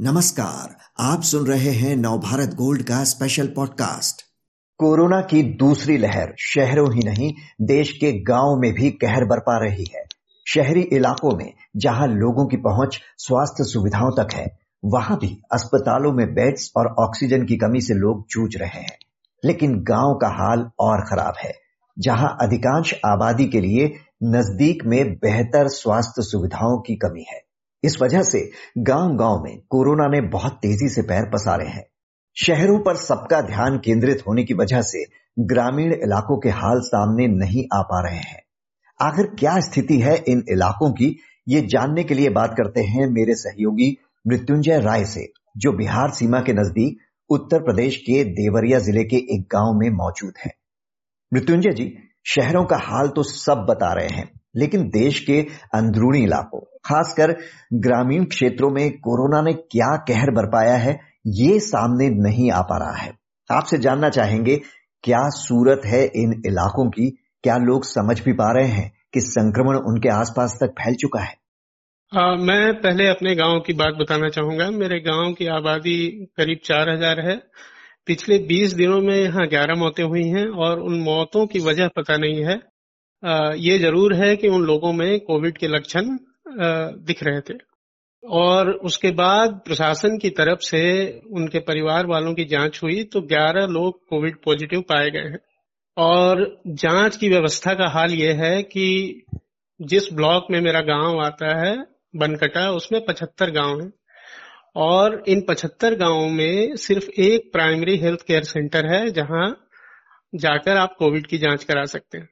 नमस्कार, आप सुन रहे हैं नवभारत गोल्ड का स्पेशल पॉडकास्ट कोरोना की दूसरी लहर शहरों ही नहीं, देश के गाँव में भी कहर बरपा रही है। शहरी इलाकों में, जहाँ लोगों की पहुँच स्वास्थ्य सुविधाओं तक है, वहाँ भी अस्पतालों में बेड्स और ऑक्सीजन की कमी से लोग जूझ रहे हैं। लेकिन गाँव का हाल और खराब है, जहाँ अधिकांश आबादी के लिए नज़दीक में बेहतर स्वास्थ्य सुविधाओं की कमी है। इस वजह से गाँव गाँव में कोरोना ने बहुत तेज़ी से पैर पसारे हैं। शहरों पर सबका ध्यान केंद्रित होने की वजह से ग्रामीण इलाकों के हाल सामने नहीं आ पा रहे हैं। आखिर क्या स्थिति है इन इलाकों की, ये जानने के लिए बात करते हैं मेरे सहयोगी मृत्युंजय राय से, जो बिहार सीमा के नज़दीक उत्तर प्रदेश के देवरिया ज़िले के एक गाँव में मौजूद है। मृत्युंजय जी, शहरों का हाल तो सब बता रहे हैं, लेकिन देश के अंदरूनी इलाकों खासकर ग्रामीण क्षेत्रों में कोरोना ने क्या कहर बरपाया है ये सामने नहीं आ पा रहा है। आपसे जानना चाहेंगे क्या सूरत है इन इलाकों की? क्या लोग समझ भी पा रहे हैं कि संक्रमण उनके आसपास तक फैल चुका है? आ, मैं पहले अपने गाँव की बात बताना चाहूँगा। मेरे गाँव की आबादी करीब चार हज़ार है। पिछले बीस दिनों में यहाँ ग्यारह मौतें हुई हैं और उन मौतों की वजह पता नहीं है। आ, ये ज़रूर है कि उन लोगों में कोविड के लक्षण दिख रहे थे। और उसके बाद प्रशासन की तरफ़ से उनके परिवार वालों की जाँच हुई तो 11 लोग कोविड पॉजिटिव पाए गए हैं। और जाँच की व्यवस्था का हाल यह है कि जिस ब्लॉक में मेरा गाँव आता है, बनकटा, उसमें 75 गाँव हैं। और इन 75 गाँवों में सिर्फ़ एक प्राइमरी हेल्थ केयर सेंटर है, जहाँ जाकर आप कोविड की जाँच करा सकते हैं।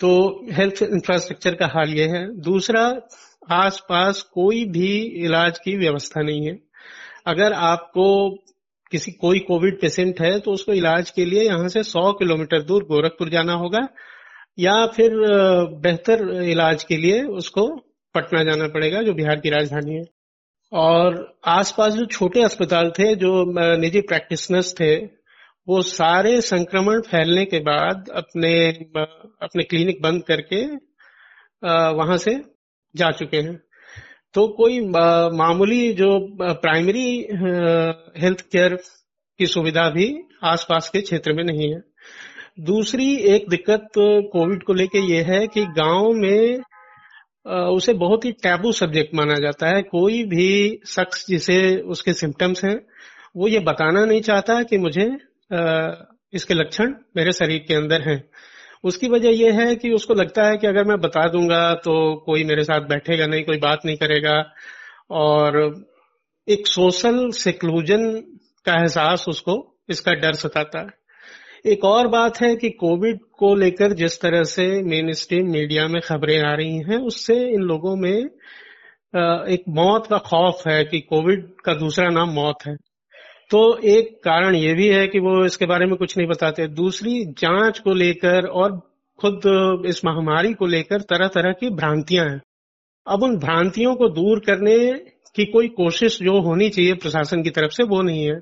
तो हेल्थ इंफ्रास्ट्रक्चर का हाल ये है। दूसरा आसपास कोई भी इलाज की व्यवस्था नहीं है। अगर आपको किसी, कोई कोविड पेशेंट है तो उसको इलाज के लिए यहाँ से 100 किलोमीटर दूर गोरखपुर जाना होगा, या फिर बेहतर इलाज के लिए उसको पटना जाना पड़ेगा, जो बिहार की राजधानी है। और आसपास जो छोटे अस्पताल थे, जो निजी प्रैक्टिशनर्स थे, वो सारे संक्रमण फैलने के बाद अपने अपने क्लिनिक बंद करके वहाँ से जा चुके हैं। तो कोई मामूली जो प्राइमरी हेल्थ केयर की सुविधा भी आसपास के क्षेत्र में नहीं है। दूसरी एक दिक्कत कोविड को लेके ये है कि गाँव में उसे बहुत ही टैबू सब्जेक्ट माना जाता है। कोई भी शख्स जिसे उसके सिम्टम्स हैं, वो ये बताना नहीं चाहता कि मुझे इसके लक्षण मेरे शरीर के अंदर हैं। उसकी वजह यह है कि उसको लगता है कि अगर मैं बता दूँगा तो कोई मेरे साथ बैठेगा नहीं, कोई बात नहीं करेगा। और एक सोशल सेक्लूजन का एहसास उसको, इसका डर सताता है। एक और बात है कि कोविड को लेकर जिस तरह से मेन स्ट्रीम मीडिया में खबरें आ रही हैं, उससे इन लोगों में एक मौत का खौफ है कि कोविड का दूसरा नाम मौत है। तो एक कारण ये भी है कि वो इसके बारे में कुछ नहीं बताते। दूसरी, जाँच को लेकर और खुद इस महामारी को लेकर तरह तरह की भ्रांतियाँ हैं। अब उन भ्रांतियों को दूर करने की कोई कोशिश जो होनी चाहिए प्रशासन की तरफ़ से, वो नहीं है।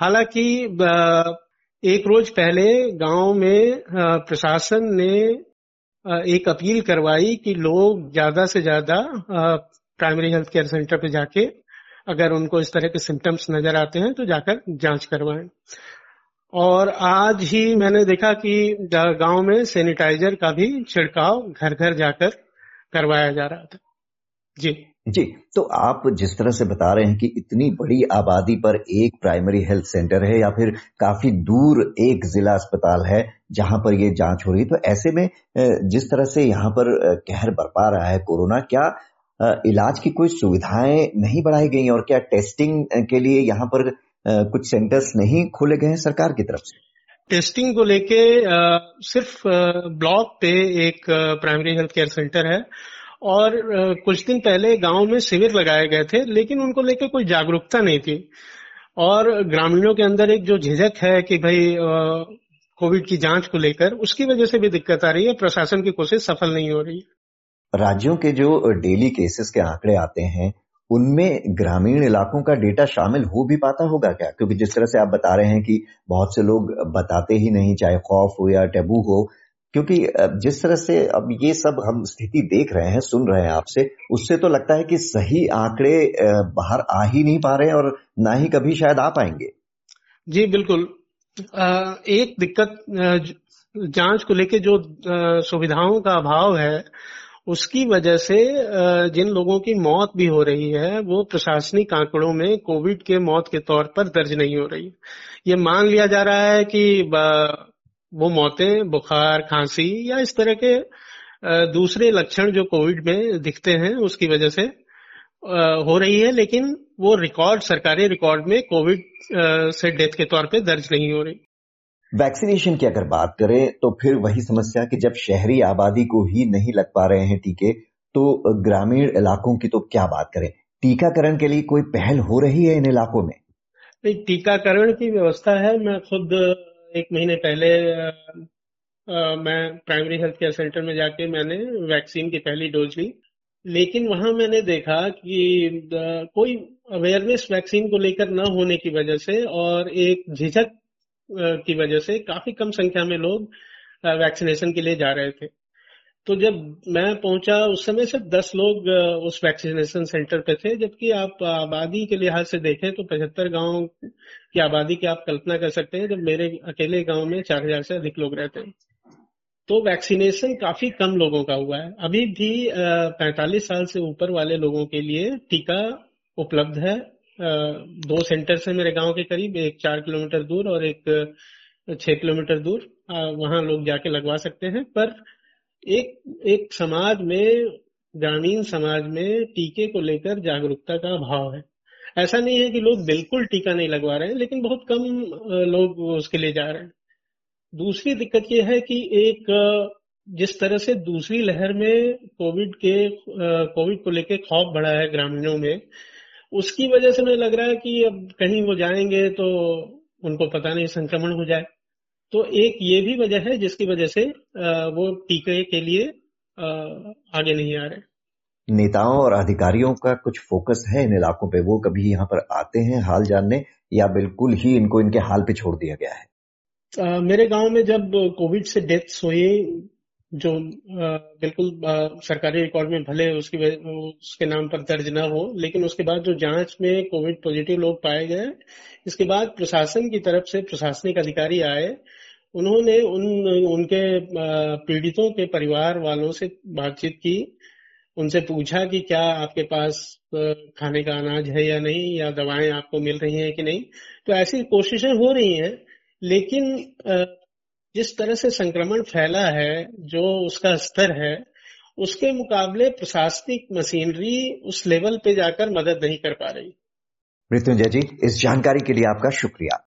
हालाँकि एक रोज पहले गाँव में प्रशासन ने एक अपील करवाई कि लोग ज़्यादा से ज़्यादा प्राइमरी हेल्थ केयर सेंटर पे जाके अगर उनको इस तरह के सिम्टम्स नज़र आते हैं तो जाकर जाँच करवाएँ। और आज ही मैंने देखा कि गाँव में सैनिटाइजर का भी छिड़काव घर घर जाकर करवाया जा रहा था। जी। जी तो आप जिस तरह से बता रहे हैं कि इतनी बड़ी आबादी पर एक प्राइमरी हेल्थ सेंटर है या फिर काफ़ी दूर एक जिला अस्पताल है जहाँ पर ये जाँच हो रही है तो ऐसे में जिस तरह से यहाँ पर कहर बरपा रहा है कोरोना, क्या इलाज की कोई सुविधाएँ नहीं बढ़ाई गई और क्या टेस्टिंग के लिए यहाँ पर कुछ सेंटर्स नहीं खोले गए हैं सरकार की तरफ़ से? टेस्टिंग को लेके सिर्फ़ ब्लॉक पे एक प्राइमरी हेल्थ केयर सेंटर है और कुछ दिन पहले गाँव में शिविर लगाए गए थे, लेकिन उनको लेके कोई जागरूकता नहीं थी। और ग्रामीणों के अंदर एक जो झिझक है कि भाई कोविड की जाँच को लेकर, उसकी वजह से भी दिक्कत आ रही है, प्रशासन की कोशिश सफल नहीं हो रही है। राज्यों के जो डेली केसेस के आंकड़े आते हैं, उनमें ग्रामीण इलाकों का डेटा शामिल हो भी पाता होगा क्या? क्योंकि जिस तरह से आप बता रहे हैं कि बहुत से लोग बताते ही नहीं, चाहे खौफ हो या टेबू हो, क्योंकि जिस तरह से अब ये सब हम स्थिति देख रहे हैं, सुन रहे हैं आपसे, उससे तो लगता है कि सही आंकड़े बाहर आ ही नहीं पा रहे और ना ही कभी शायद आ पाएँगे। जी, बिल्कुल। एक दिक्कत जाँच को लेके जो सुविधाओं का अभाव है उसकी वजह से जिन लोगों की मौत भी हो रही है, वो प्रशासनिक आंकड़ों में कोविड के मौत के तौर पर दर्ज नहीं हो रही। ये मान लिया जा रहा है कि वो मौतें, बुखार, खांसी या इस तरह के दूसरे लक्षण जो कोविड में दिखते हैं, उसकी वजह से हो रही है, लेकिन वो रिकॉर्ड, सरकारी रिकॉर्ड में कोविड से डेथ के तौर पे दर्ज नहीं हो रही। वैक्सीनेशन की अगर बात करें तो फिर वही समस्या कि जब शहरी आबादी को ही नहीं लग पा रहे हैं टीके तो ग्रामीण इलाकों की तो क्या बात करें? टीकाकरण के लिए कोई पहल हो रही है इन इलाकों में? नहीं टीकाकरण की व्यवस्था है। मैं खुद एक महीने पहले आ, मैं प्राइमरी हेल्थ केयर सेंटर में जाके मैंने वैक्सीन की पहली डोज ली। लेकिन वहाँ मैंने देखा कि कोई अवेयरनेस वैक्सीन को लेकर न होने की वजह से और एक झिझक की वजह से काफ़ी कम संख्या में लोग वैक्सीनेशन के लिए जा रहे थे। तो जब मैं पहुँचा, उस समय सिर्फ़ दस लोग उस वैक्सीनेशन सेंटर पे थे, जबकि आप आबादी के लिहाज से देखें तो पचहत्तर गाँव की आबादी की आप कल्पना कर सकते हैं, जब मेरे अकेले गाँव में चार हज़ार से अधिक लोग रहते हैं। तो वैक्सीनेशन काफ़ी कम लोगों का हुआ है। अभी भी पैंतालीस साल से ऊपर वाले लोगों के लिए टीका उपलब्ध है। दो सेंटर है मेरे गाँव के करीब, एक चार किलोमीटर दूर और एक छह किलोमीटर दूर वहाँ लोग जाके लगवा सकते हैं। पर एक एक समाज में, ग्रामीण समाज में टीके को लेकर जागरूकता का अभाव है। ऐसा नहीं है कि लोग बिल्कुल टीका नहीं लगवा रहे हैं, लेकिन बहुत कम लोग उसके लिए जा रहे हैं। दूसरी दिक्कत यह है कि एक जिस तरह से दूसरी लहर में कोविड के कोविड को लेकर खौफ बढ़ा है ग्रामीणों में उसकी वजह से मुझे लग रहा है कि अब कहीं वो जाएँगे तो उनको पता नहीं संक्रमण हो जाए। तो एक ये भी वजह है जिसकी वजह से वो टीके के लिए आगे नहीं आ रहे। नेताओं और अधिकारियों का कुछ फोकस है इन इलाकों पे? वो कभी यहाँ पर आते हैं हाल जानने या बिल्कुल ही इनको इनके हाल पे छोड़ दिया गया है? आ, मेरे गाँव में जब कोविड से डेथ्स हुई जो बिल्कुल सरकारी रिकॉर्ड में भले उसकी उसके नाम पर दर्ज ना हो, लेकिन उसके बाद जो जाँच में कोविड पॉजिटिव लोग पाए गए, इसके बाद प्रशासन की तरफ़ से प्रशासनिक अधिकारी आए, उन्होंने उन, उनके पीड़ितों के परिवार वालों से बातचीत की, उनसे पूछा कि क्या आपके पास खाने का अनाज है या नहीं, या दवाएँ आपको मिल रही हैं कि नहीं? तो ऐसी कोशिशें हो रही हैं, लेकिन जिस तरह से संक्रमण फैला है, जो उसका स्तर है, उसके मुकाबले प्रशासनिक मशीनरी उस लेवल पे जाकर मदद नहीं कर पा रही। मृत्युंजय जी, इस जानकारी के लिए आपका शुक्रिया।